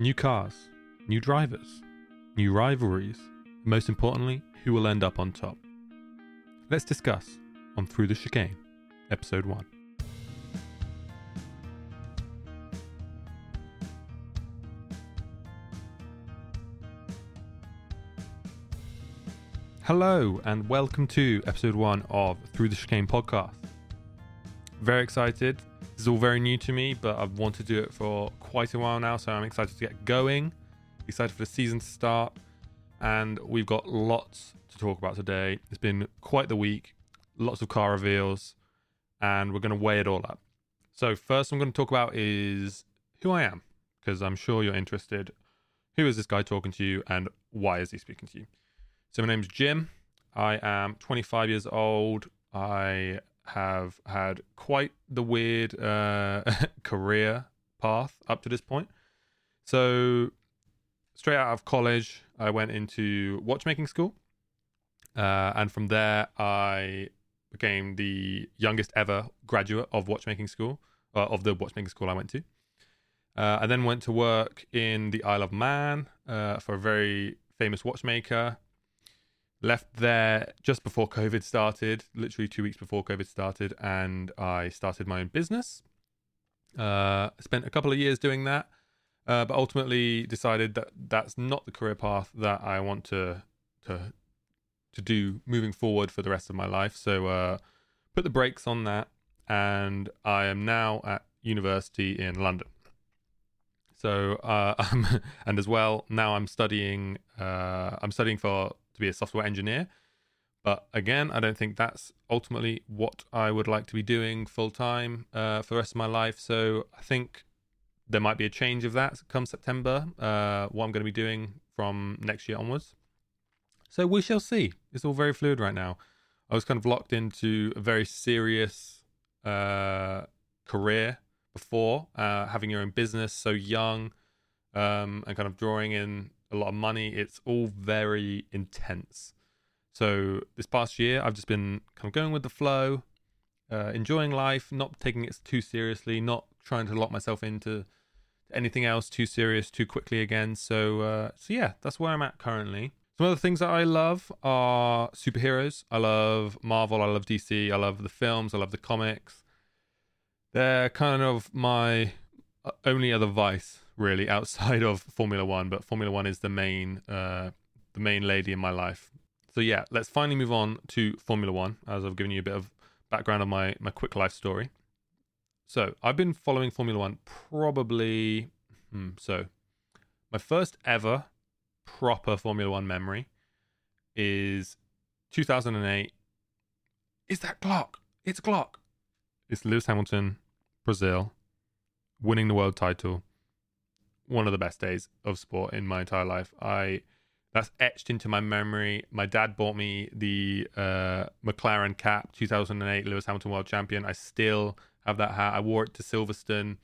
New cars, new drivers, new rivalries, and most importantly, who will end up on top. Let's discuss on Through the Chicane, Episode 1. Hello, and welcome to episode one of Through the Chicane podcast. Very excited. This is all very new to me, but I've wanted to do it for quite a while now, so I'm excited to get going. Excited for the season to start, and we've got lots to talk about today. It's been quite the week, lots of car reveals, and we're going to weigh it all up. So, first, I'm going to talk about is who I am, because I'm sure you're interested. Who is this guy talking to you, and why is he speaking to you? So, my name's Jim. I am 25 years old. I have had quite the weird uh, career path up to this point. So, straight out of college, I went into watchmaking school. Uh, and from there, I became the youngest ever graduate of watchmaking school, uh, of the watchmaking school I went to. Uh, I then went to work in the Isle of Man uh, for a very famous watchmaker left there just before COVID started, literally two weeks before COVID started, and I started my own business. Uh, spent a couple of years doing that, uh, but ultimately decided that that's not the career path that I want to to to do moving forward for the rest of my life. So uh, put the brakes on that, and I am now at university in London. So uh, and as well now I'm studying. Uh, I'm studying for to be a software engineer. But again, I don't think that's ultimately what I would like to be doing full time uh, for the rest of my life. So I think there might be a change of that come September, uh, what I'm going to be doing from next year onwards. So we shall see. It's all very fluid right now. I was kind of locked into a very serious uh, career before, uh, having your own business so young um, and kind of drawing in a lot of money. It's all very intense. So this past year, I've just been kind of going with the flow, uh, enjoying life, not taking it too seriously, not trying to lock myself into anything else too serious too quickly again. So, uh, so yeah, that's where I'm at currently. Some other things that I love are superheroes. I love Marvel. I love DC. I love the films. I love the comics. They're kind of my uh, only other vice really outside of Formula One, but Formula One is the main uh, the main lady in my life. So yeah, let's finally move on to Formula One, as I've given you a bit of background on my my quick life story. So I've been following Formula One probably hmm, so my first ever proper Formula One memory is 2008. Is that Glock? It's Glock. It's Lewis Hamilton, Brazil, winning the world title one of the best days of sport in my entire life. I that's etched into my memory. My dad bought me the uh, McLaren cap, 2008 Lewis Hamilton World Champion. I still have that hat. I wore it to Silverstone,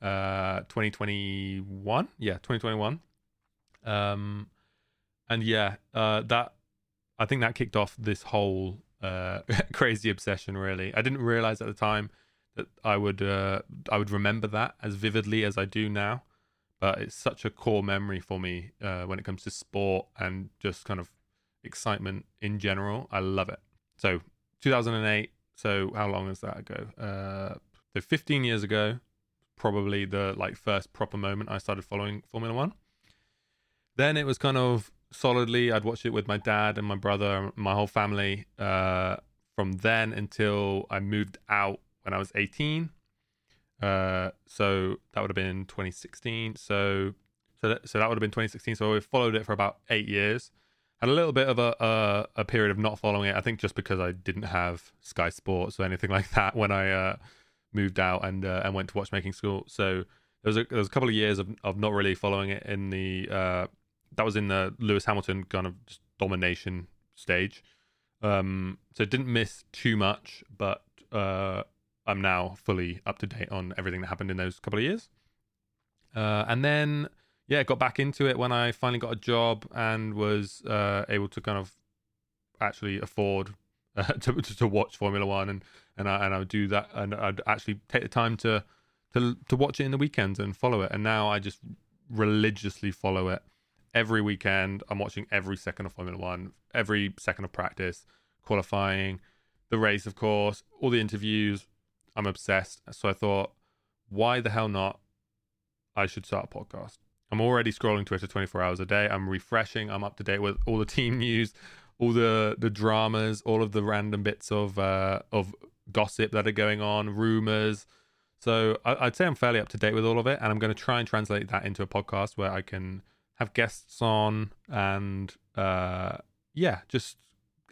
uh, 2021. Yeah, 2021. Um, and yeah, uh, that I think that kicked off this whole uh, crazy obsession. Really, I didn't realize at the time that I would uh, I would remember that as vividly as I do now but it's such a core memory for me uh, when it comes to sport and just kind of excitement in general. I love it. So 2008. So how long is that ago? Uh, so 15 years ago, probably the like first proper moment I started following Formula One. Then it was kind of solidly. I'd watch it with my dad and my brother, my whole family. Uh, from then until I moved out when I was 18 uh, so that would have been 2016. So so that, so that would have been 2016. So we followed it for about eight years. Had a little bit of a, a, a period of not following it. I think just because I didn't have Sky Sports or anything like that when I uh, moved out and uh, and went to watchmaking school. So there was a there was a couple of years of of not really following it in the uh, that was in the Lewis Hamilton kind of domination stage. Um, so didn't miss too much, but uh, I'm now fully up to date on everything that happened in those couple of years. Uh, and then, yeah, got back into it when I finally got a job and was uh, able to kind of actually afford uh, to, to watch Formula One, and and I and I would do that, and I'd actually take the time to to to watch it in the weekends and follow it. And now I just religiously follow it every weekend. I'm watching every second of Formula One, every second of practice, qualifying, the race, of course, all the interviews. I'm obsessed. So I thought, why the hell not? I should start a podcast. I'm already scrolling Twitter 24 hours a day. I'm refreshing. I'm up to date with all the team news, all the the dramas, all of the random bits of uh, of gossip that are going on, rumors. So I, would say I'm fairly up to date with all of it, and I'm going to try and translate that into a podcast where I can have guests on and uh, yeah, just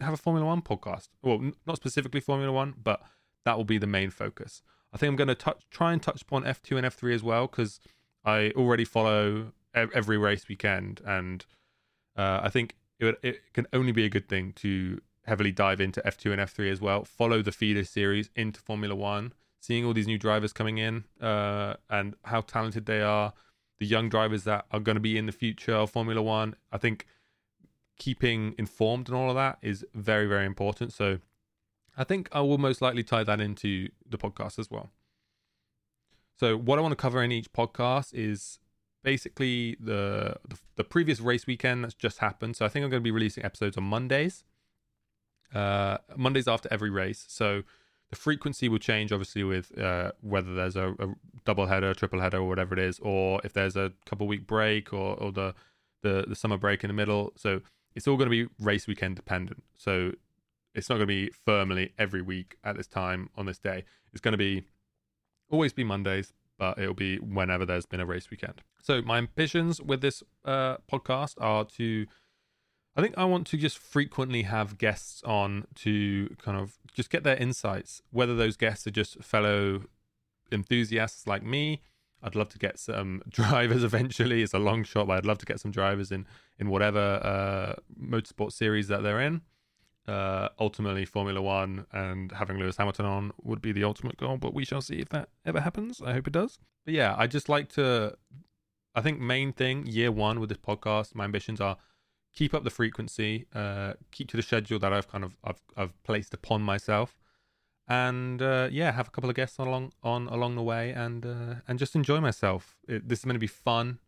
have a Formula One podcast. Well, not specifically Formula One, but that will be the main focus. I think I'm going to touch, try and touch upon F2 and F3 as well because I already follow every race weekend, and uh, I think it, would, it can only be a good thing to heavily dive into F2 and F3 as well. Follow the feeder series into Formula One, seeing all these new drivers coming in uh, and how talented they are, the young drivers that are going to be in the future of Formula One. I think keeping informed and all of that is very, very important. So I think I will most likely tie that into the podcast as well. So what I want to cover in each podcast is basically the, the, the previous race weekend that's just happened. So I think I'm going to be releasing episodes on Mondays, uh, Mondays after every race. So the frequency will change, obviously, with uh, whether there's a, a double header, triple header, or whatever it is, or if there's a couple week break or, or the, the the summer break in the middle. So it's all going to be race weekend dependent. So it's not going to be firmly every week at this time on this day. It's going to be always be Mondays, but it'll be whenever there's been a race weekend. So my ambitions with this uh, podcast are to, I think I want to just frequently have guests on to kind of just get their insights, whether those guests are just fellow enthusiasts like me. I'd love to get some drivers eventually. It's a long shot, but I'd love to get some drivers in in whatever uh, motorsport series that they're in uh, ultimately Formula One and having Lewis Hamilton on would be the ultimate goal, but we shall see if that ever happens. I hope it does. But yeah, I just like to. I think main thing year one with this podcast, my ambitions are keep up the frequency, uh, keep to the schedule that I've kind of I've I've placed upon myself, and uh, yeah, have a couple of guests on along on along the way, and uh, and just enjoy myself. It, this is going to be fun.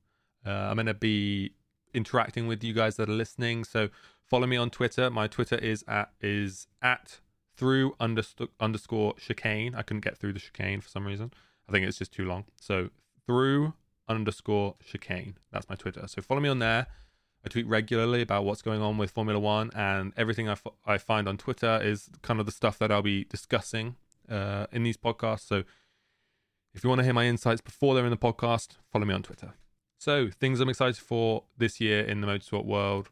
Uh, I'm going to be interacting with you guys that are listening, so Follow me on Twitter. My Twitter is at is at through underscore underscore chicane. I couldn't get through the chicane for some reason. I think it's just too long. So through underscore chicane. That's my Twitter. So follow me on there. I tweet regularly about what's going on with Formula One, and everything I, f- I find on Twitter is kind of the stuff that I'll be discussing uh, in these podcasts. So if you want to hear my insights before they're in the podcast, follow me on Twitter. So things I'm excited for this year in the motorsport world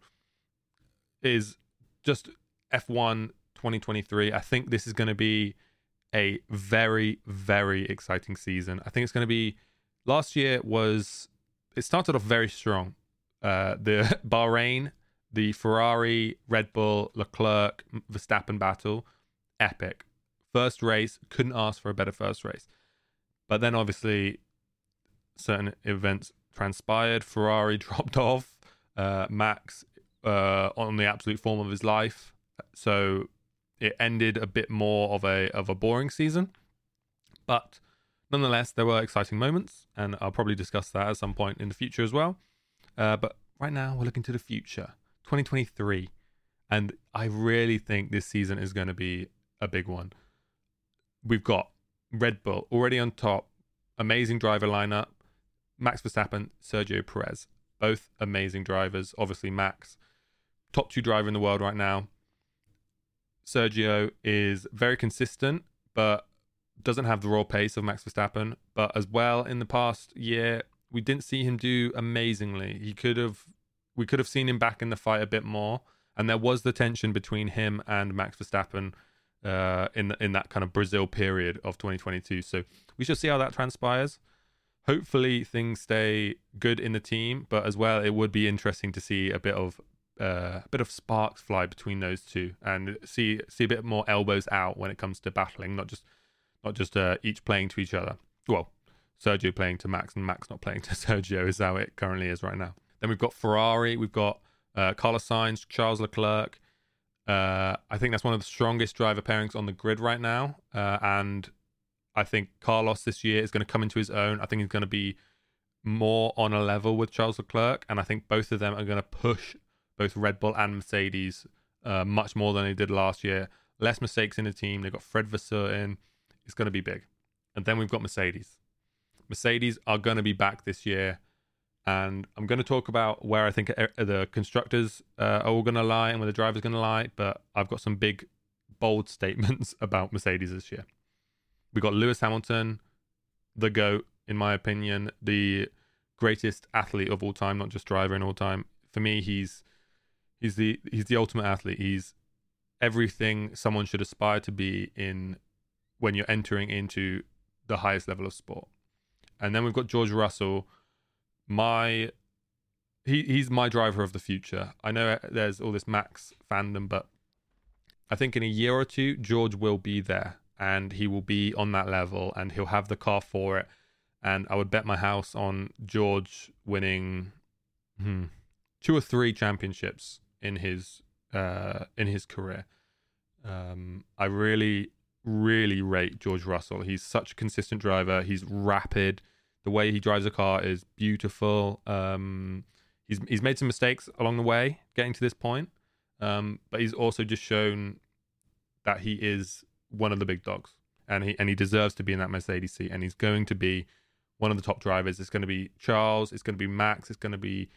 is just F1 2023. I think this is going to be a very, very exciting season. I think it's going to be. Last year was. It started off very strong. Uh, the Bahrain, the Ferrari, Red Bull, Leclerc, Verstappen battle, epic. First race, couldn't ask for a better first race. But then obviously, certain events transpired. Ferrari dropped off. Uh, Max uh, on the absolute form of his life. So it ended a bit more of a of a boring season, but nonetheless there were exciting moments, and I'll probably discuss that at some point in the future as well. Uh, but right now we're looking to the future, 2023, and I really think this season is going to be a big one. We've got Red Bull already on top, amazing driver lineup. Max Verstappen, Sergio Perez, both amazing drivers. Obviously, Max top two driver in the world right now. Sergio is very consistent, but doesn't have the raw pace of Max Verstappen. But as well, in the past year, we didn't see him do amazingly. He could have, we could have seen him back in the fight a bit more, and there was the tension between him and Max Verstappen uh, in in that kind of Brazil period of 2022. So we shall see how that transpires. Hopefully, things stay good in the team, but as well, it would be interesting to see a bit of uh, a bit of sparks fly between those two, and see see a bit more elbows out when it comes to battling, not just not just uh, each playing to each other. Well, Sergio playing to Max and Max not playing to Sergio is how it currently is right now. Then we've got Ferrari, we've got uh, Carlos Sainz, Charles Leclerc. Uh, I think that's one of the strongest driver pairings on the grid right now, uh, and I think Carlos this year is going to come into his own. I think he's going to be more on a level with Charles Leclerc, and I think both of them are going to push both Red Bull and Mercedes uh, much more than they did last year. Less mistakes in the team. They've got Fred Vasseur in. It's going to be big. And then we've got Mercedes. Mercedes are going to be back this year. And I'm going to talk about where I think the constructors uh, are all going to lie and where the driver's going to lie. But I've got some big, bold statements about Mercedes this year. We've got Lewis Hamilton, the GOAT, in my opinion, the greatest athlete of all time, not just driver in all time. For me, he's he's the he's the ultimate athlete. He's everything someone should aspire to be in when you're entering into the highest level of sport. And then we've got George Russell, my he he's my driver of the future. I know there's all this Max fandom, but I think in a year or two, George will be there and he will be on that level and he'll have the car for it. And I would bet my house on George winning hmm, two or three championships in his uh, in his career. Um, I really, really rate George Russell. He's such a consistent driver. He's rapid. The way he drives a car is beautiful. Um, he's he's made some mistakes along the way getting to this point, um, but he's also just shown that he is one of the big dogs, and he and he deserves to be in that Mercedes seat, and he's going to be one of the top drivers. It's going to be Charles. It's going to be Max. It's going to be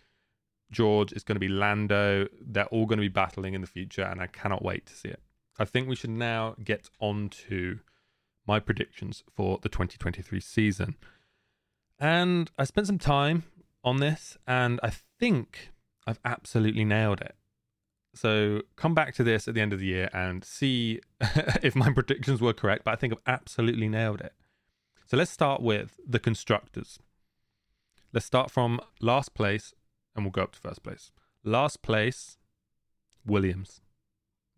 George. It's going to be Lando. They're all going to be battling in the future, and I cannot wait to see it. I think we should now get on to my predictions for the 2023 season. And I spent some time on this, and I think I've absolutely nailed it. So come back to this at the end of the year and see if my predictions were correct, but I think I've absolutely nailed it. So let's start with the constructors. Let's start from last place and we'll go up to first place. Last place, Williams.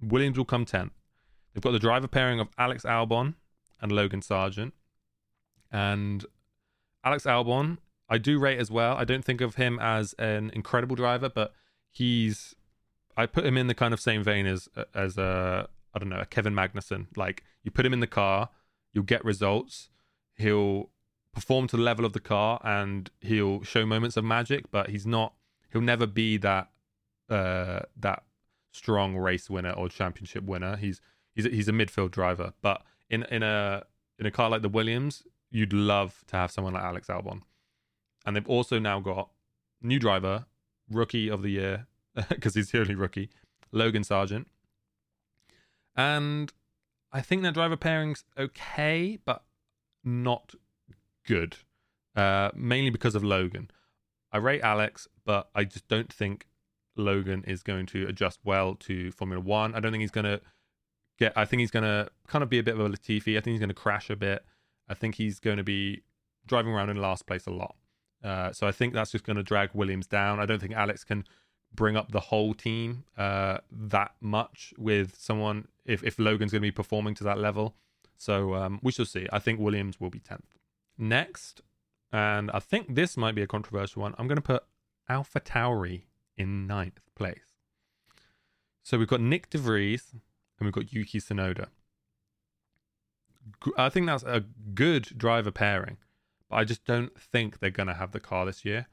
Williams will come 10th. They've got the driver pairing of Alex Albon and Logan Sargeant. And Alex Albon, I do rate as well. I don't think of him as an incredible driver, but he's I put him in the kind of same vein as as a I don't know, a Kevin Magnussen. Like you put him in the car, you'll get results. He'll perform to the level of the car and he'll show moments of magic, but he's not he'll never be that uh that strong race winner or championship winner. He's he's a, he's a midfield driver, but in in a in a car like the Williams, you'd love to have someone like Alex Albon. And they've also now got new driver, rookie of the year, because he's the only rookie, Logan Sargeant. And I think their driver pairing's okay, but not good. Uh, mainly because of Logan. I rate Alex, but I just don't think Logan is going to adjust well to Formula One. I don't think he's going to get. I think he's going to kind of be a bit of a Latifi. I think he's going to crash a bit. I think he's going to be driving around in last place a lot. Uh, so I think that's just going to drag Williams down. I don't think Alex can bring up the whole team uh, that much with someone if, if Logan's going to be performing to that level. So um, we shall see. I think Williams will be 10th. Next, and I think this might be a controversial one, I'm going to put Alpha Tauri in ninth place. So we've got Nick de Vries and we've got Yuki Tsunoda. I think that's a good driver pairing, but I just don't think they're going to have the car this year.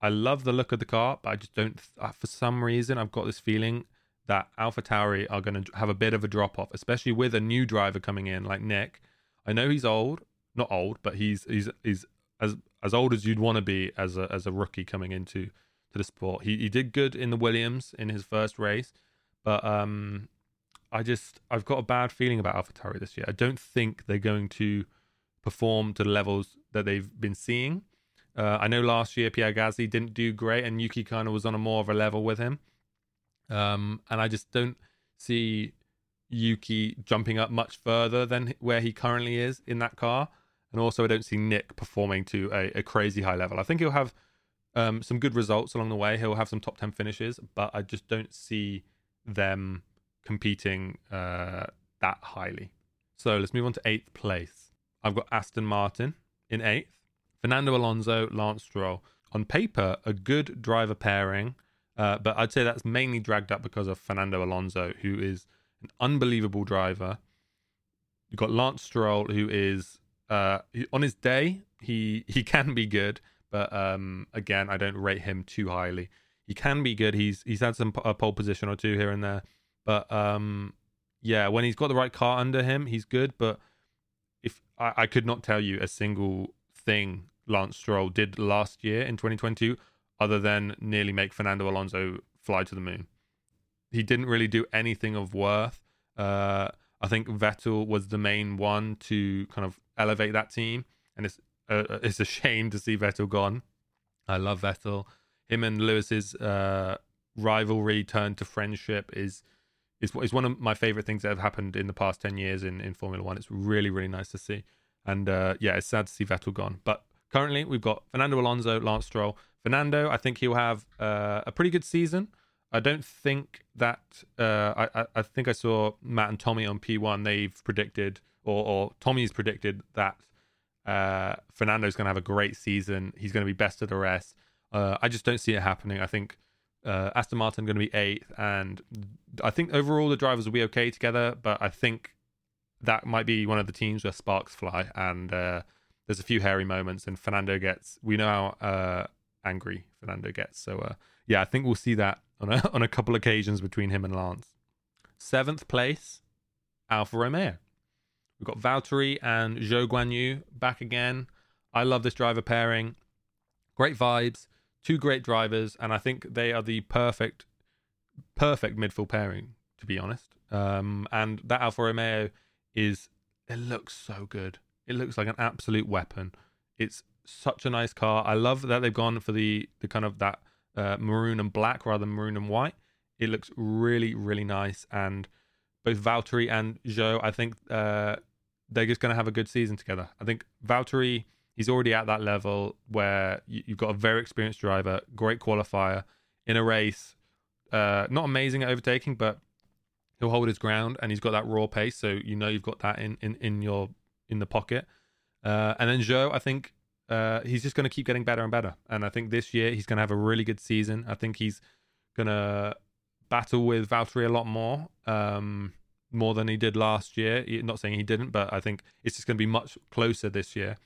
I love the look of the car, but I just don't. For some reason, I've got this feeling that Alpha Tauri are going to have a bit of a drop off, especially with a new driver coming in like Nick. I know he's old, not old, but he's he's he's as as old as you'd want to be as a as a rookie coming into to the sport. He he did good in the Williams in his first race, but um, I just I've got a bad feeling about AlphaTauri this year. I don't think they're going to perform to the levels that they've been seeing. Uh, I know last year Pierre Gasly didn't do great, and Yuki kind of was on a more of a level with him. Um, and I just don't see Yuki jumping up much further than where he currently is in that car. And also, I don't see Nick performing to a, a crazy high level. I think he'll have um, some good results along the way. He'll have some top 10 finishes, but I just don't see them competing uh, that highly. So let's move on to eighth place. I've got Aston Martin in eighth, Fernando Alonso, Lance Stroll. On paper, a good driver pairing, uh, but I'd say that's mainly dragged up because of Fernando Alonso, who is an unbelievable driver. You've got Lance Stroll, who is uh, on his day he he can be good, but um, again, I don't rate him too highly. He can be good. He's he's had some a pole position or two here and there, but um, yeah, when he's got the right car under him, he's good. But if I, I could not tell you a single thing Lance Stroll did last year in 2022 other than nearly make Fernando Alonso fly to the moon. He didn't really do anything of worth. Uh, I think Vettel was the main one to kind of elevate that team, and it's uh, uh it's a shame to see Vettel gone. I love Vettel. Him and Lewis's uh, rivalry turned to friendship is is is one of my favorite things that have happened in the past ten years in in Formula One. It's really really nice to see, and uh, yeah, it's sad to see Vettel gone. But currently, we've got Fernando Alonso, Lance Stroll. Fernando, I think he'll have uh, a pretty good season. I don't think that uh, I, I think I saw Matt and Tommy on P1. They've predicted, or, or Tommy's predicted that uh, Fernando's going to have a great season. He's going to be best of the rest. Uh, I just don't see it happening. I think uh, Aston Martin going to be eighth, and I think overall the drivers will be okay together. But I think that might be one of the teams where sparks fly, and uh, there's a few hairy moments, and Fernando gets. We know how uh, angry Fernando gets, so uh, yeah, I think we'll see that on a, on a couple occasions between him and Lance. Seventh place, Alfa Romeo. We've got Valtteri and Zhou Guanyu back again. I love this driver pairing. Great vibes, two great drivers, and I think they are the perfect, perfect midfield pairing, to be honest. Um, and that Alfa Romeo is, it looks so good. It looks like an absolute weapon. It's such a nice car. I love that they've gone for the the kind of that uh, maroon and black rather than maroon and white. It looks really, really nice. And both Valtteri and Zhou, I think uh, they're just going to have a good season together. I think Valtteri, he's already at that level where you, have got a very experienced driver, great qualifier in a race. Uh, not amazing at overtaking, but he'll hold his ground and he's got that raw pace. So you know you've got that in, in, in your in the pocket. Uh, and then Zhou, I think uh, he's just going to keep getting better and better. And I think this year he's going to have a really good season. I think he's going to battle with Valtteri a lot more, um, more than he did last year. Not saying he didn't, but I think it's just going to be much closer this year.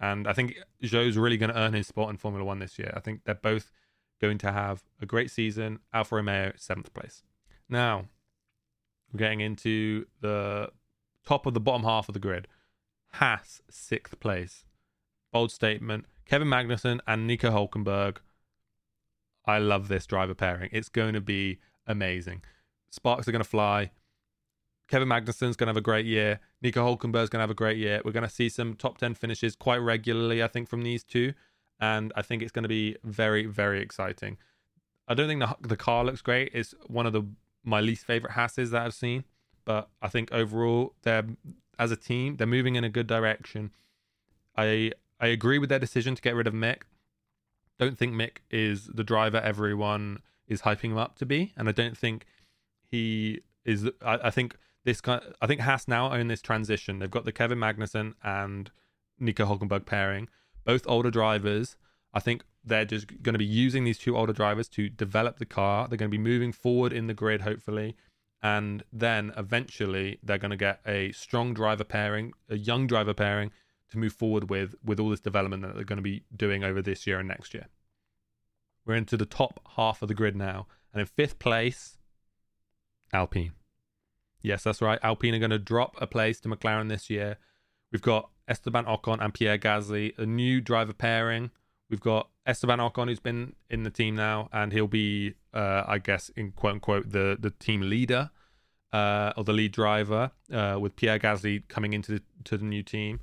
And I think Zhou's really going to earn his spot in Formula One this year. I think they're both going to have a great season. Alfa Romeo, seventh place. Now, we're getting into the top of the bottom half of the grid. Haas, sixth place bold statement. Kevin Magnussen and Nico Hulkenberg. I love this driver pairing. It's going to be amazing. Sparks are going to fly. Kevin Magnussen's going to have a great year. Nico Hulkenberg's going to have a great year. We're going to see some top 10 finishes quite regularly, I think, from these two. And I think it's going to be very, very exciting. I don't think the, the car looks great. It's one of the my least favorite Hasses that I've seen. But I think overall, they're as a team, they're moving in a good direction. I I agree with their decision to get rid of Mick. Don't think Mick is the driver everyone is hyping him up to be, and I don't think he is. I, I think this kind. I think Haas now own this transition. They've got the Kevin Magnussen and Nico Hulkenberg pairing, both older drivers. I think they're just going to be using these two older drivers to develop the car. They're going to be moving forward in the grid, hopefully. And then eventually they're going to get a strong driver pairing, a young driver pairing to move forward with with all this development that they're going to be doing over this year and next year. We're into the top half of the grid now, and in fifth place, Alpine. Yes, that's right. Alpine are going to drop a place to McLaren this year. We've got Esteban Ocon and Pierre Gasly, a new driver pairing. We've got Esteban Ocon, who's been in the team now, and he'll be, uh, I guess, in quote unquote, the the team leader uh, or the lead driver, uh, with Pierre Gasly coming into the, to the new team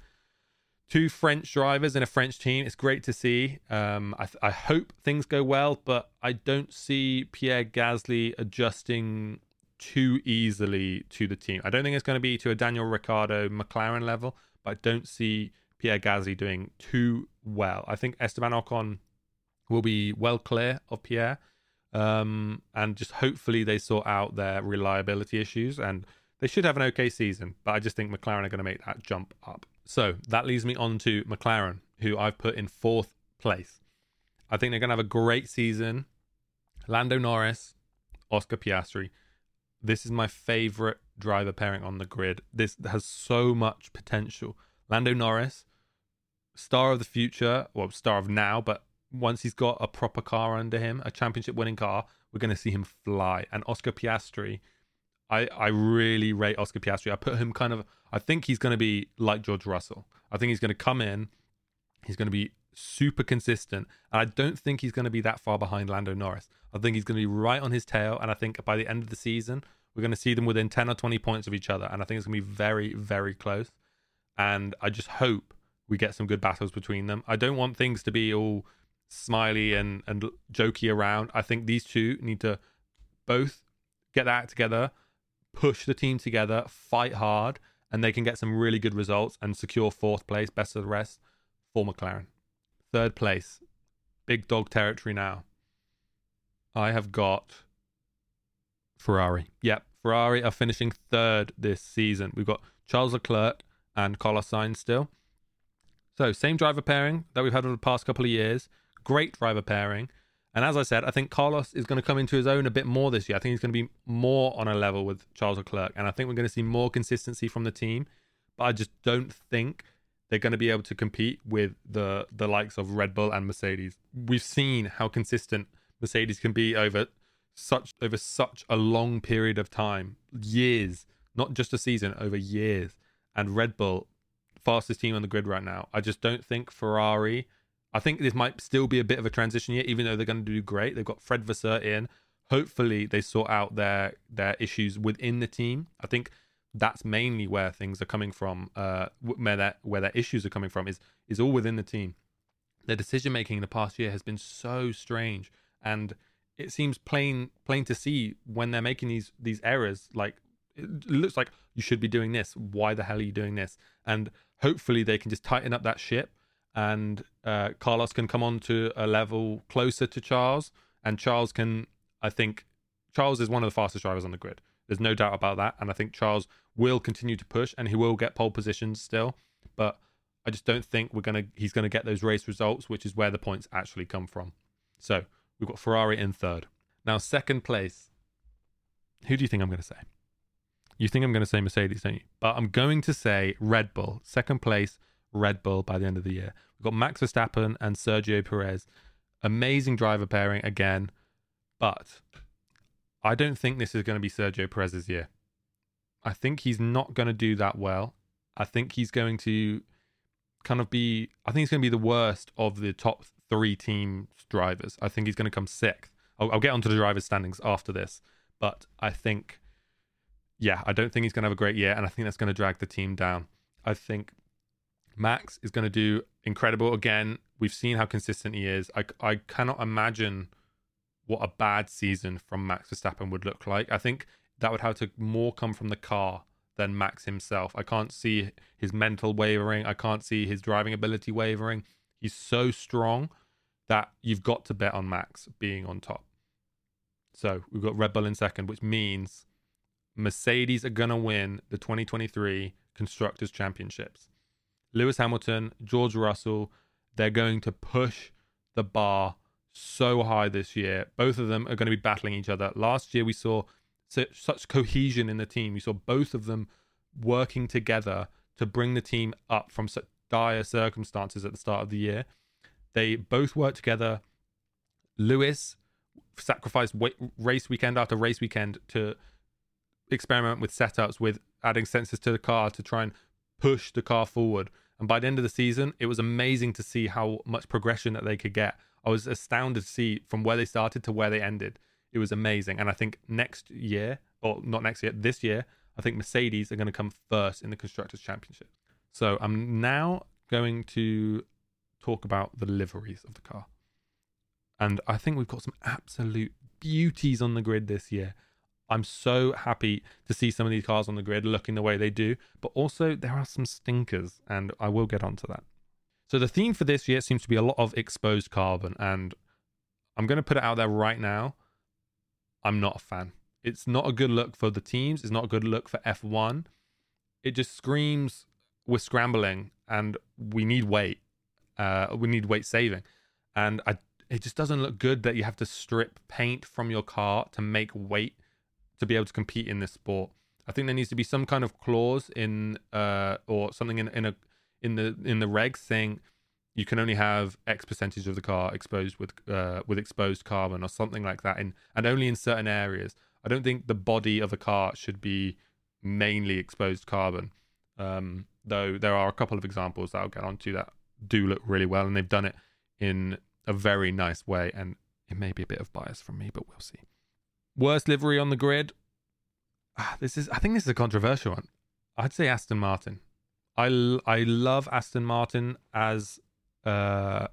two French drivers in a French team. It's great to see. Um, I, I, hope things go well, but I don't see Pierre Gasly adjusting too easily to the team. I don't think it's going to be to a Daniel Ricciardo McLaren level, but I don't see Pierre Gasly doing too well. I think Esteban Ocon will be well clear of Pierre. Um, and just hopefully they sort out their reliability issues and they should have an okay season, but I just think McLaren are going to make that jump up. So that leads me on to McLaren, who I've put in fourth place. I think they're going to have a great season. Lando Norris, Oscar Piastri. This is my favorite driver pairing on the grid. This has so much potential. Lando Norris, star of the future, well, star of now, but once he's got a proper car under him, a championship winning car, we're going to see him fly. And Oscar Piastri, I, I really rate Oscar Piastri. I put him kind of, I think he's going to be like George Russell. I think he's going to come in, he's going to be super consistent. And I don't think he's going to be that far behind Lando Norris. I think he's going to be right on his tail. And I think by the end of the season, we're going to see them within 10 or 20 points of each other. And I think it's going to be very, very close. And I just hope we get some good battles between them. I don't want things to be all smiley and, and jokey around. I think these two need to both get that together, push the team together, fight hard, and they can get some really good results and secure fourth place, best of the rest for McLaren. Third place, big dog territory now. I have got Ferrari. Yep, Ferrari are finishing third this season. We've got Charles Leclerc and Carlos Sainz still. So, same driver pairing that we've had over the past couple of years. Great driver pairing. And as I said, I think Carlos is going to come into his own a bit more this year. I think he's going to be more on a level with Charles Leclerc. And I think we're going to see more consistency from the team. But I just don't think they're going to be able to compete with the the likes of Red Bull and Mercedes. We've seen how consistent Mercedes can be over such over such a long period of time, years, not just a season, over years. And Red Bull, fastest team on the grid right now. I just don't think Ferrari I think this might still be a bit of a transition year, even though they're going to do great. They've got Fred Vasseur in. Hopefully, they sort out their their issues within the team. I think that's mainly where things are coming from. Uh, where that where their issues are coming from is is all within the team. Their decision making in the past year has been so strange, and it seems plain plain to see when they're making these these errors. Like it looks like you should be doing this. Why the hell are you doing this? And hopefully, they can just tighten up that ship and uh, Carlos can come on to a level closer to Charles, and Charles can, I think, Charles is one of the fastest drivers on the grid. There's no doubt about that, and I think Charles will continue to push, and he will get pole positions still, but I just don't think we're gonna he's gonna get those race results, which is where the points actually come from. So we've got Ferrari in third. Now second place. Who do you think I'm gonna say? You think I'm gonna say Mercedes, don't you? But I'm going to say Red Bull. Second place Red Bull by the end of the year. We've got Max Verstappen and Sergio Perez. Amazing driver pairing again, but I don't think this is going to be Sergio Perez's year. I think he's not going to do that well. I think he's going to kind of be, I think he's going to be the worst of the top three team drivers. I think he's going to come sixth. I'll, I'll get onto the drivers' standings after this, but I think, yeah, I don't think he's going to have a great year, and I think that's going to drag the team down. I think Max is going to do incredible again. We've seen how consistent he is. I, I cannot imagine what a bad season from Max Verstappen would look like. I think that would have to more come from the car than Max himself. I can't see his mental wavering. I can't see his driving ability wavering. He's so strong that you've got to bet on Max being on top. So we've got Red Bull in second, which means Mercedes are going to win the 2023 Constructors' Championships. Lewis Hamilton, George Russell, they're going to push the bar so high this year. Both of them are going to be battling each other. Last year, we saw such, cohesion in the team. We saw both of them working together to bring the team up from such dire circumstances at the start of the year. They both worked together. Lewis sacrificed race weekend after race weekend to experiment with setups, with adding sensors to the car to try and push the car forward. And by the end of the season, it was amazing to see how much progression that they could get. I was astounded to see from where they started to where they ended. It was amazing. And I think next year, or not next year, this year, I think Mercedes are going to come first in the Constructors' Championship. So I'm now going to talk about the liveries of the car. And I think we've got some absolute beauties on the grid this year. I'm so happy to see some of these cars on the grid looking the way they do, but also there are some stinkers, and I will get onto that. So the theme for this year seems to be a lot of exposed carbon, and I'm going to put it out there right now. I'm not a fan. It's not a good look for the teams. It's not a good look for F1. It just screams we're scrambling and we need weight. Uh, we need weight saving, and I, it just doesn't look good that you have to strip paint from your car to make weight to be able to compete in this sport. I think there needs to be some kind of clause in uh, or something in, in a in the in the regs saying you can only have X percentage of the car exposed with uh, with exposed carbon or something like that, in, and only in certain areas. I don't think the body of a car should be mainly exposed carbon. Um, though there are a couple of examples that I'll get onto that do look really well, and they've done it in a very nice way. And it may be a bit of bias from me, but we'll see. Worst livery on the grid. Ah, this is, I think, this is a controversial one. I'd say Aston Martin. I, I love Aston Martin as uh,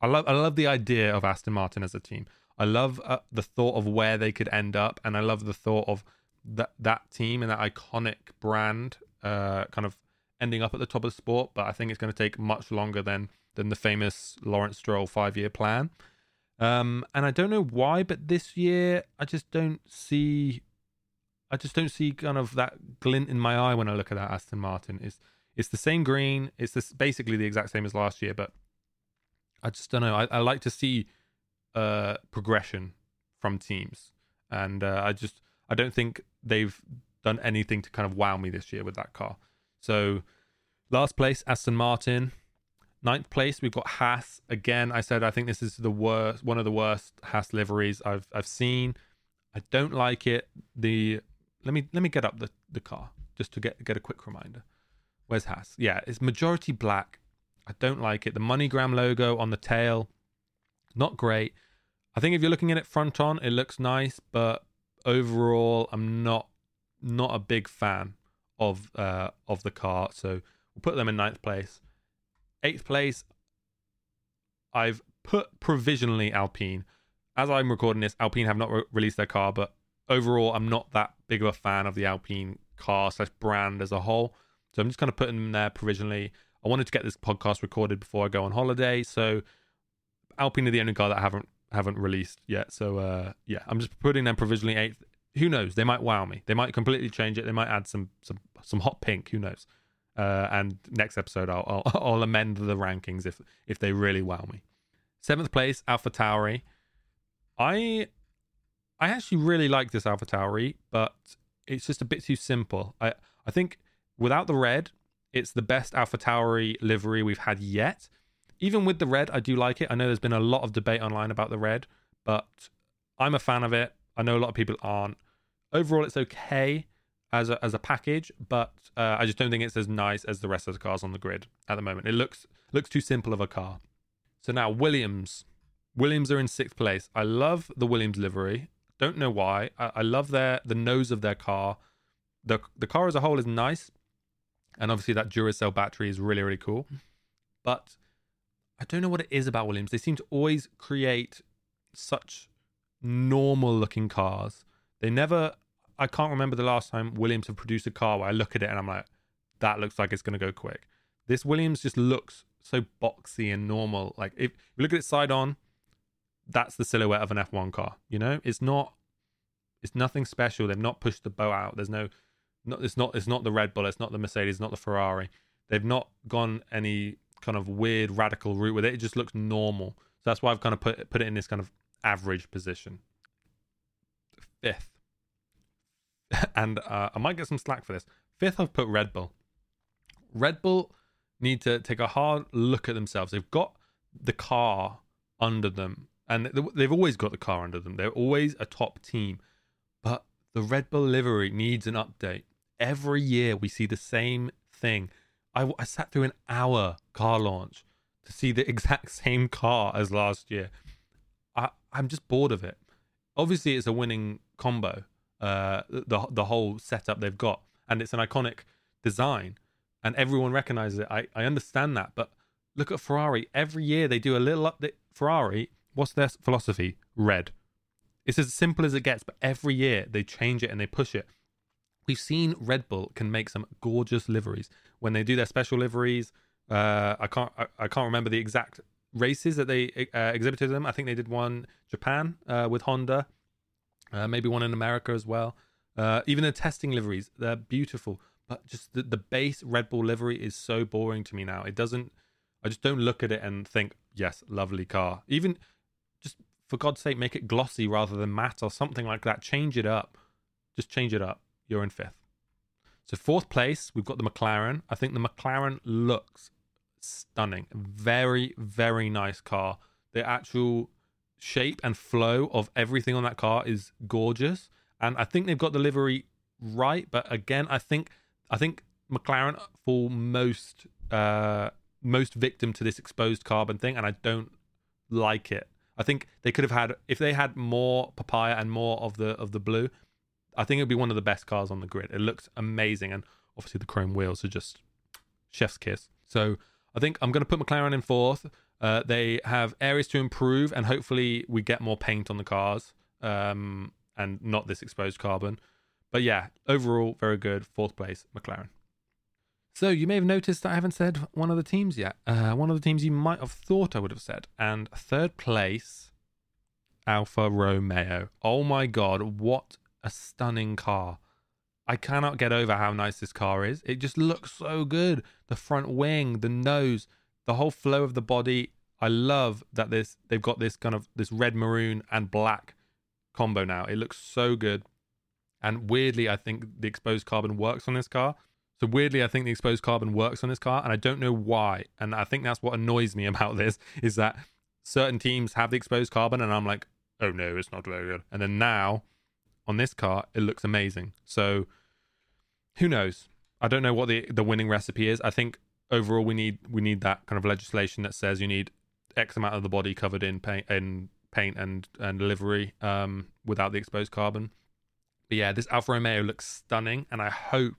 I love I love the idea of Aston Martin as a team. I love uh, the thought of where they could end up, and I love the thought of that that team and that iconic brand uh, kind of ending up at the top of the sport. But I think it's going to take much longer than than the famous Lawrence Stroll five year plan. Um, and I don't know why, but this year I just don't see. I just don't see kind of that glint in my eye when I look at that Aston Martin. It's it's the same green. It's this basically the exact same as last year, but I just don't know. I, I like to see uh, progression from teams, and uh, I just I don't think they've done anything to kind of wow me this year with that car. So last place Aston Martin, ninth place we've got Haas again. I said I think this is the worst, one of the worst Haas liveries I've I've seen. I don't like it. The let me let me get up the the car just to get get a quick reminder. Where's Haas? Yeah, it's majority black I don't like it. The MoneyGram logo on the tail, not great. I think if you're looking at it front on, it looks nice, but overall, I'm not not a big fan of uh, of the car. So we'll put them in ninth place. Eighth place, I've put provisionally Alpine. As I'm recording this, Alpine have not re- released their car, but overall, I'm not that big of a fan of the Alpine car slash brand as a whole. So I'm just kind of putting them there provisionally. I wanted to get this podcast recorded before I go on holiday, so Alpine are the only car that I haven't haven't released yet. So uh, yeah, I'm just putting them provisionally eighth. Who knows? They might wow me. They might completely change it. They might add some some some hot pink. Who knows? Uh, and next episode, I'll, I'll, I'll amend the rankings if if they really wow me. Seventh place, Alpha Tauri. I I actually really like this Alpha Tauri, but it's just a bit too simple. I I think without the red, it's the best Alpha Tauri livery we've had yet. Even with the red, I do like it. I know there's been a lot of debate online about the red, but I'm a fan of it. I know a lot of people aren't. Overall, it's okay as a, as a package, but uh, I just don't think it's as nice as the rest of the cars on the grid at the moment. It looks looks too simple of a car. So now Williams, Williams are in sixth place. I love the Williams livery. Don't know why. I, I love their the nose of their car. the The car as a whole is nice, and obviously that Duracell battery is really, really cool. But I don't know what it is about Williams. They seem to always create such normal looking cars. They never, I can't remember the last time Williams have produced a car where I look at it and I'm like, that looks like it's going to go quick. This Williams just looks so boxy and normal. Like if you look at it side on, that's the silhouette of an F1 car. You know, it's not, it's nothing special. They've not pushed the bow out. There's no not it's not it's not the Red Bull, it's not the Mercedes, it's not the Ferrari. They've not gone any kind of weird radical route with it. It just looks normal. So that's why I've kind of put put it in this kind of average position. Fifth, and uh, I might get some slack for this. Fifth, I've put Red Bull. Red Bull need to take a hard look at themselves. They've got the car under them, and they've always got the car under them. They're always a top team, but the Red Bull livery needs an update every year we see the same thing. I, I sat through an hour car launch to see the exact same car as last year. I, I'm just bored of it. Obviously, it's a winning combo, uh, the the whole setup they've got, and it's an iconic design, and everyone recognizes it. I, I understand that, but look at Ferrari. Every year they do a little update. Ferrari, what's their philosophy? Red. It's as simple as it gets, but every year they change it and they push it. We've seen Red Bull can make some gorgeous liveries when they do their special liveries. Uh, I can't I, I, can't remember the exact races that they uh, exhibited them. I think they did one Japan uh, with Honda, uh, maybe one in America as well. Uh, even the testing liveries, they're beautiful, but just the, the base Red Bull livery is so boring to me now. It doesn't. I just don't look at it and think, yes, lovely car. Even just for God's sake, make it glossy rather than matte or something like that. Change it up. Just change it up you're in fifth. So fourth place, we've got the McLaren. I think the McLaren looks stunning. Very, very nice car. The actual shape and flow of everything on that car is gorgeous. And I think they've got the livery right. But again, I think I think McLaren fall most uh most victim to this exposed carbon thing, and I don't like it. I think they could have had if they had more papaya and more of the of the blue. I think it would be one of the best cars on the grid. It looks amazing, and obviously the chrome wheels are just chef's kiss. So I think I'm going to put McLaren in fourth. Uh, they have areas to improve, and hopefully we get more paint on the cars um, and not this exposed carbon. But yeah, overall, very good. Fourth place, McLaren. So you may have noticed that I haven't said one of the teams yet. Uh, one of the teams you might have thought I would have said. And third place, Alfa Romeo. Oh my god, what a stunning car. I cannot get over how nice this car is. It just looks so good. The front wing, the nose, the whole flow of the body. I love that this they've got this kind of this red maroon and black combo now. It looks so good. And weirdly, I think the exposed carbon works on this car. So weirdly, I think the exposed carbon works on this car, and I don't know why. And I think that's what annoys me about this is that certain teams have the exposed carbon, and I'm like, oh no, it's not very good. And then now on this car, it looks amazing. So who knows? I don't know what the the winning recipe is. I think overall we need we need that kind of legislation that says you need X amount of the body covered in paint in paint and and livery um, without the exposed carbon. But yeah, this Alfa Romeo looks stunning, and I hope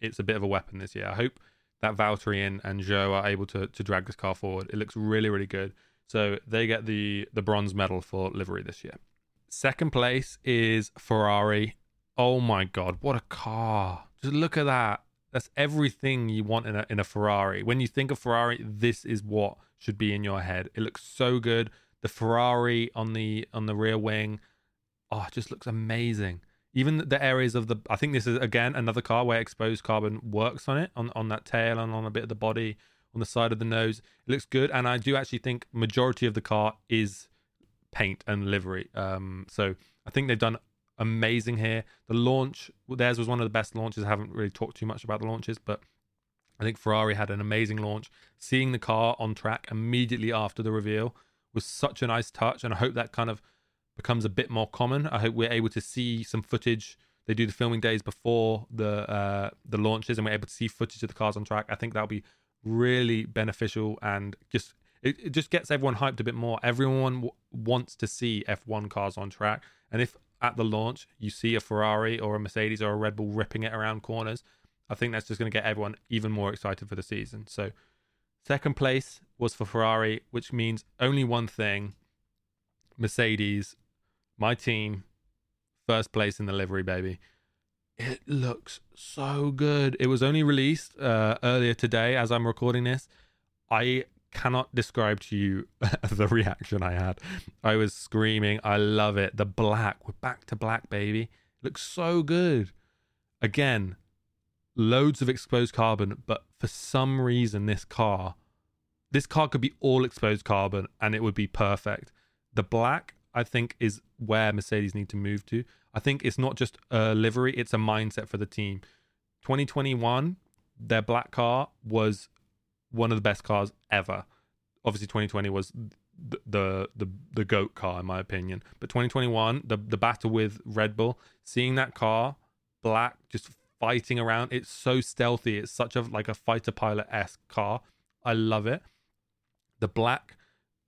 it's a bit of a weapon this year. I hope that Valtteri and, and Zhou are able to to drag this car forward. It looks really really good. So they get the the bronze medal for livery this year. Second place is Ferrari. Oh my god, what a car! Just look at that. That's everything you want in a in a Ferrari. When you think of Ferrari, this is what should be in your head. It looks so good. The Ferrari on the on the rear wing, oh, it just looks amazing. Even the areas of the, I think this is again another car where exposed carbon works on it, on on that tail and on a bit of the body, on the side of the nose. It looks good, and I do actually think majority of the car is paint and livery. Um, so I think they've done amazing here. The launch, theirs was one of the best launches. I haven't really talked too much about the launches, but I think Ferrari had an amazing launch. Seeing the car on track immediately after the reveal was such a nice touch, and I hope that kind of becomes a bit more common. I hope we're able to see some footage. They do the filming days before the uh, the launches, and we're able to see footage of the cars on track. I think that'll be really beneficial and just it, it just gets everyone hyped a bit more. Everyone w- wants to see F1 cars on track, and if at the launch you see a Ferrari or a Mercedes or a Red Bull ripping it around corners, I think that's just going to get everyone even more excited for the season. So, second place was for Ferrari, which means only one thing Mercedes, my team, first place in the livery, baby. It looks so good. It was only released uh, earlier today as I'm recording this. I cannot describe to you the reaction I had. I was screaming, I love it. The black, we're back to black, baby. looks so good. Again, loads of exposed carbon, but for some reason, this car, this car could be all exposed carbon and it would be perfect. The black, I think, is where Mercedes need to move to. I think it's not just a livery, it's a mindset for the team. 2021, their black car was one of the best cars ever. Obviously, 2020 was the the the, the goat car in my opinion, but 2021, the the battle with Red Bull, seeing that car black just fighting around, it's so stealthy. It's such a like a fighter pilot esque car. I love it. The black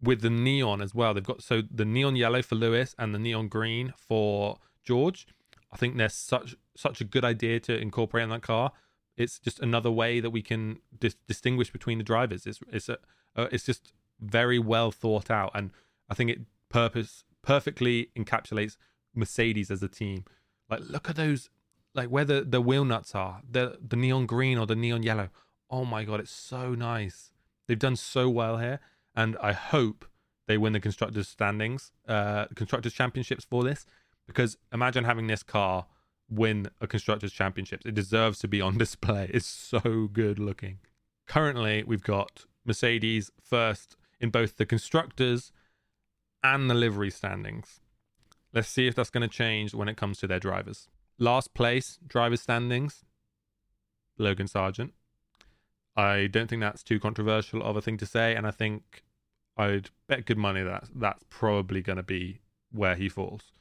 with the neon as well. They've got so the neon yellow for Lewis and the neon green for George. I think they're such such a good idea to incorporate in that car it's just another way that we can dis- distinguish between the drivers. It's it's a, uh, it's just very well thought out, and I think it purpose perfectly encapsulates Mercedes as a team. Like, look at those, like where the the wheel nuts are, the the neon green or the neon yellow. Oh my god, it's so nice. They've done so well here, and I hope they win the constructors standings, uh, constructors championships for this. Because imagine having this car win a constructors championships. It deserves to be on display. It's so good looking. Currently, we've got Mercedes first in both the constructors and the livery standings. Let's see if that's going to change when it comes to their drivers. Last place, driver standings, Logan Sargeant. I don't think that's too controversial of a thing to say, and I think I'd bet good money that that's probably going to be where he falls.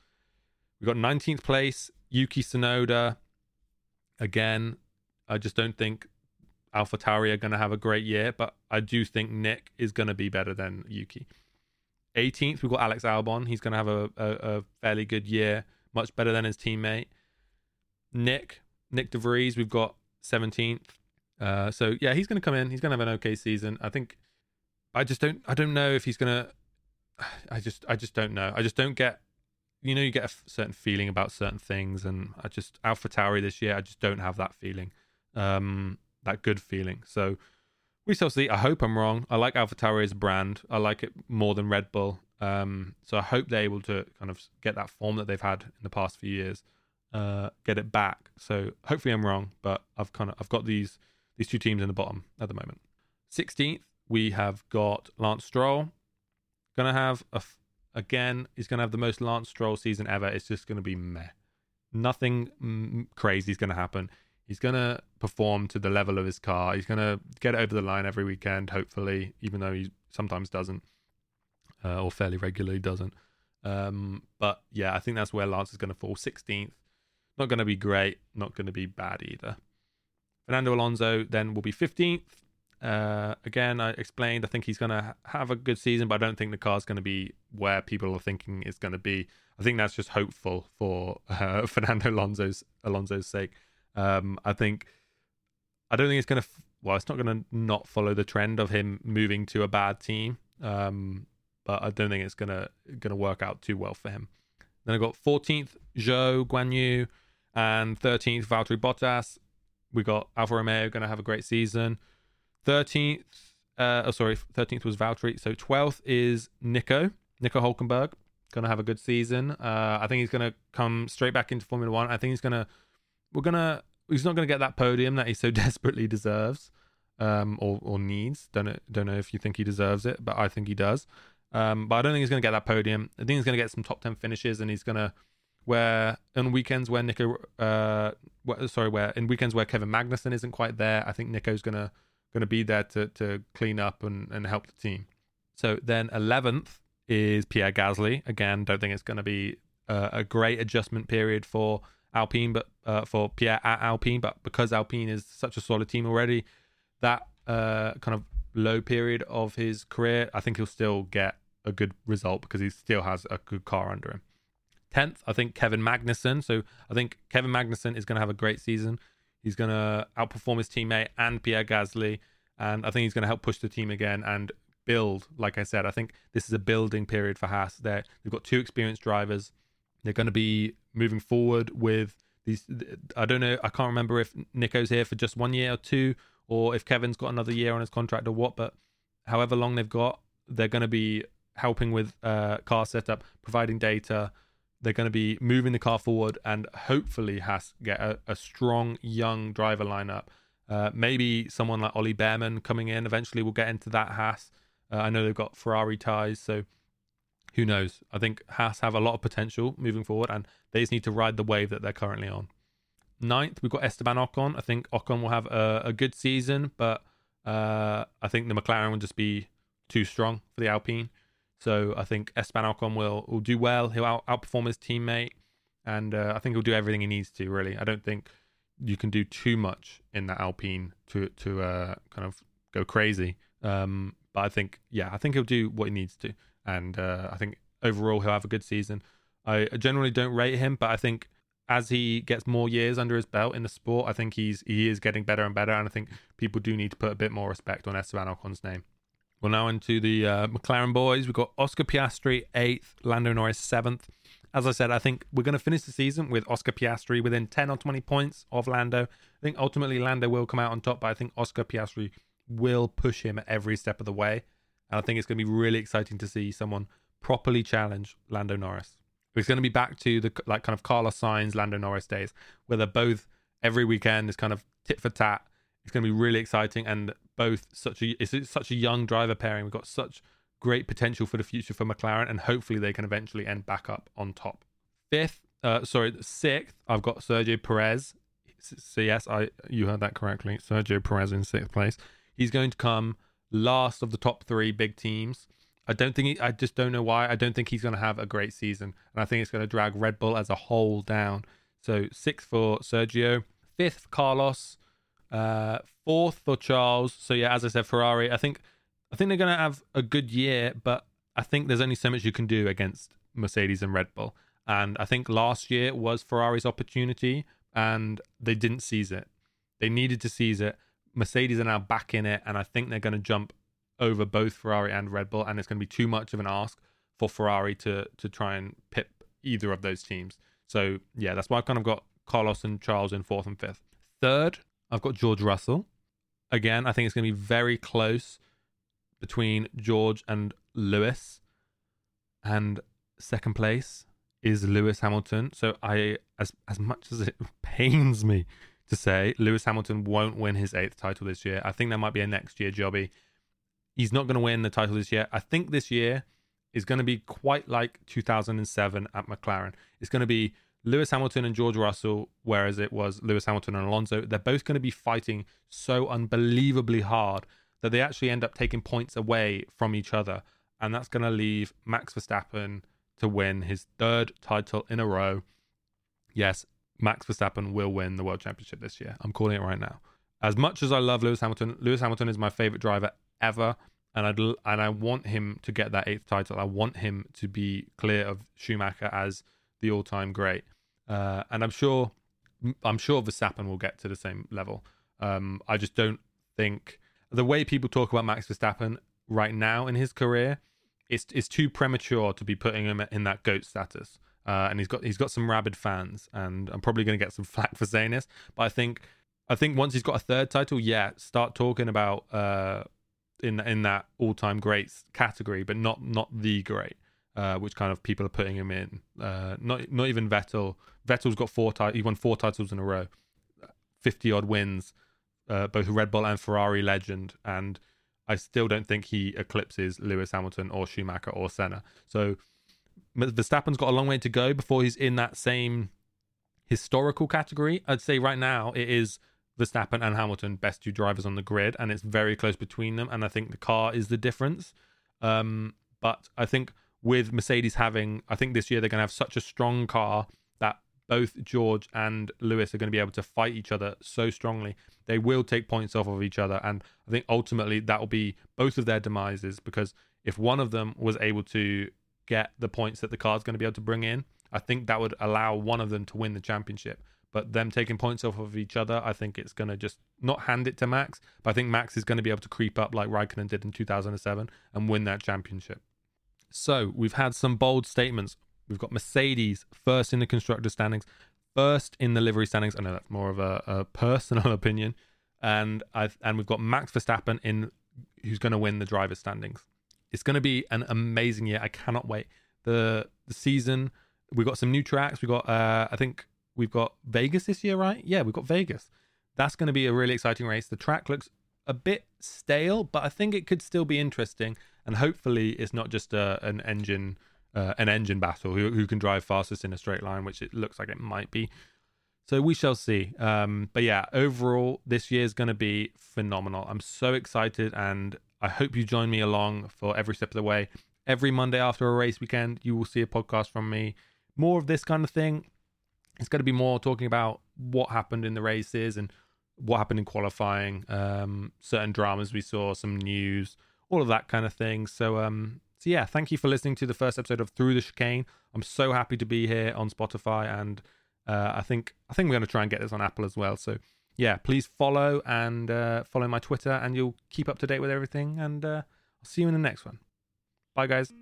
We've got 19th place, Yuki Tsunoda. Again, I just don't think AlphaTauri are going to have a great year, but I do think Nyck is going to be better than Yuki. 18th, we've got Alex Albon. He's going to have a, a, a, fairly good year, much better than his teammate. Nyck, Nick DeVries, we've got 17th. Uh, so yeah, he's going to come in. He's going to have an okay season. I think. I just don't. I don't know if he's going to. I just. I just don't know. I just don't get. You know, you get a certain feeling about certain things, and I just AlphaTauri this year. I just don't have that feeling. Um, that good feeling. So we shall see. I hope I'm wrong. I like AlphaTauri as a brand. I like it more than Red Bull. Um, so I hope they're able to kind of get that form that they've had in the past few years, uh, get it back. So hopefully I'm wrong, but I've kind of I've got these these two teams in the bottom at the moment. 16th we have got Lance Stroll. Gonna have a again. He's gonna have the most Lance Stroll season ever. It's just gonna be meh. Nothing crazy is gonna happen. He's going to perform to the level of his car. He's going to get over the line every weekend, hopefully, even though he sometimes doesn't, uh, or fairly regularly doesn't. Um, but yeah, I think that's where Lance is going to fall 16th. Not going to be great, not going to be bad either. Fernando Alonso then will be 15th. Uh, again, I explained, I think he's going to have a good season, but I don't think the car's going to be where people are thinking it's going to be. I think that's just hopeful for uh, Fernando Alonso's Alonso's sake. Um, I think I don't think it's going to. Well, it's not going to not follow the trend of him moving to a bad team. Um, but I don't think it's gonna gonna work out too well for him. Then I got 14th Zhou Guanyu and 13th Valtteri Bottas. We got Alfa Romeo going to have a great season. 13th, uh, oh sorry, 13th was Valtteri. So 12th is Nico, Nico Hulkenberg, going to have a good season. Uh, I think he's going to come straight back into Formula One. I think he's going to we're gonna he's not gonna get that podium that he so desperately deserves um, or or needs. Don't know, don't know if you think he deserves it, but I think he does. Um, but I don't think he's gonna get that podium. I think he's gonna get some top ten finishes, and he's gonna where on weekends where Nico, uh, sorry, where in weekends where Kevin Magnussen isn't quite there, I think Nico's gonna gonna be there to to clean up and and help the team. So then eleventh is Pierre Gasly. Again, don't think it's gonna be a, great adjustment period for Alpine, but uh, for Pierre at Alpine, but because Alpine is such a solid team already, that uh, kind of low period of his career, I think he'll still get a good result because he still has a good car under him. Tenth, I think Kevin Magnussen. So I think Kevin Magnussen is going to have a great season. He's going to outperform his teammate and Pierre Gasly, and I think he's going to help push the team again and build. Like I said, I think this is a building period for Haas. There, they've got two experienced drivers. They're going to be moving forward with these. I don't know. I can't remember if Nico's here for just one year or two, or if Kevin's got another year on his contract or what. But however long they've got, they're going to be helping with uh, car setup, providing data. They're going to be moving the car forward, and hopefully Haas get a, a strong young driver lineup. Uh, maybe someone like Ollie Bearman coming in. Eventually, we'll get into that Haas. Uh, I know they've got Ferrari ties, so who knows? I think Haas have a lot of potential moving forward, and they just need to ride the wave that they're currently on. Ninth, we've got Esteban Ocon. I think Ocon will have a, a good season, but uh, I think the McLaren will just be too strong for the Alpine. So I think Esteban Ocon will will do well. He'll out, outperform his teammate, and uh, I think he'll do everything he needs to. Really, I don't think you can do too much in that Alpine to to uh, kind of go crazy. Um, but I think, yeah, I think he'll do what he needs to and uh, I think overall he'll have a good season. I generally don't rate him, but I think as he gets more years under his belt in the sport, I think he's he is getting better and better, and I think people do need to put a bit more respect on Esteban Ocon's name. Well, now into the uh, McLaren boys. We've got Oscar Piastri eighth, Lando Norris seventh. As I said, I think we're going to finish the season with Oscar Piastri within 10 or 20 points of Lando. I think ultimately Lando will come out on top, but I think Oscar Piastri will push him every step of the way. And I think it's going to be really exciting to see someone properly challenge Lando Norris. It's going to be back to the like kind of Carlos Sainz, Lando Norris days, where they're both every weekend is kind of tit for tat. It's going to be really exciting, and both such a it's such a young driver pairing. We've got such great potential for the future for McLaren, and hopefully they can eventually end back up on top. Fifth, uh, sorry, sixth, I've got Sergio Perez. So yes, I you heard that correctly. Sergio Perez in sixth place. he's going to come last of the top three big teams. I don't think he, I just don't know why. I don't think he's going to have a great season, and I think it's going to drag Red Bull as a whole down. So sixth for Sergio, fifth Carlos, uh, fourth for Charles. So yeah, as I said, Ferrari. I think I think they're going to have a good year, but I think there's only so much you can do against Mercedes and Red Bull. And I think last year was Ferrari's opportunity, and they didn't seize it. They needed to seize it. Mercedes are now back in it, and I think they're going to jump over both Ferrari and Red Bull, and it's going to be too much of an ask for Ferrari to to try and pip either of those teams. So yeah, that's why I've kind of got Carlos and Charles in fourth and fifth. Third, I've got George Russell. Again, I think it's going to be very close between George and Lewis. And second place is Lewis Hamilton. So I as as much as it pains me to say Lewis Hamilton won't win his eighth title this year. I think that might be a next year jobby. He's not going to win the title this year. I think this year is going to be quite like 2007 at McLaren. It's going to be Lewis Hamilton and George Russell, whereas it was Lewis Hamilton and Alonso. They're both going to be fighting so unbelievably hard that they actually end up taking points away from each other. And that's going to leave Max Verstappen to win his third title in a row. Yes, Max Verstappen will win the World Championship this year. I'm calling it right now. As much as I love Lewis Hamilton, Lewis Hamilton is my favorite driver ever and I'd and I want him to get that eighth title. I want him to be clear of Schumacher as the all-time great. Uh, and I'm sure, I'm sure Verstappen will get to the same level. Um, I just don't think the way people talk about Max Verstappen right now in his career, it's it's too premature to be putting him in that goat status. Uh, and he's got he's got some rabid fans, and I'm probably going to get some flack for saying this, but I think I think once he's got a third title, yeah, start talking about uh, in in that all time greats category, but not not the great, uh, which kind of people are putting him in. Uh, not not even Vettel. Vettel's got four titles. He won four titles in a row, fifty odd wins, uh, both Red Bull and Ferrari legend, and I still don't think he eclipses Lewis Hamilton or Schumacher or Senna. So Verstappen's got a long way to go before he's in that same historical category. I'd say right now it is Verstappen and Hamilton, best two drivers on the grid, and it's very close between them. And I think the car is the difference. Um, but I think with Mercedes having, I think this year they're going to have such a strong car that both George and Lewis are going to be able to fight each other so strongly. They will take points off of each other. And I think ultimately that will be both of their demises because if one of them was able to get the points that the car's going to be able to bring in, I think that would allow one of them to win the championship. But them taking points off of each other, I think it's going to just not hand it to Max, but I think Max is going to be able to creep up like Raikkonen did in 2007 and win that championship. So we've had some bold statements. We've got Mercedes first in the constructor standings, first in the livery standings. I know that's more of a, a personal opinion, and I've and we've got Max Verstappen in who's going to win the driver standings. It's going to be an amazing year. I cannot wait. the The season we've got some new tracks. We've got uh, I think we've got Vegas this year, right? Yeah, we've got Vegas. That's going to be a really exciting race. The track looks a bit stale, but I think it could still be interesting. And hopefully, it's not just a, an engine uh, an engine battle who, who can drive fastest in a straight line, which it looks like it might be. So we shall see. Um, but yeah, overall, this year is going to be phenomenal. I'm so excited, and I hope you join me along for every step of the way. Every Monday after a race weekend, you will see a podcast from me. More of this kind of thing. It's going to be more talking about what happened in the races and what happened in qualifying, um, certain dramas we saw, some news, all of that kind of thing. So, um, so yeah, thank you for listening to the first episode of Through the Chicane. I'm so happy to be here on Spotify, and uh, I think I think we're going to try and get this on Apple as well. So yeah, please follow and uh, follow my Twitter, and you'll keep up to date with everything. And uh, I'll see you in the next one. Bye, guys.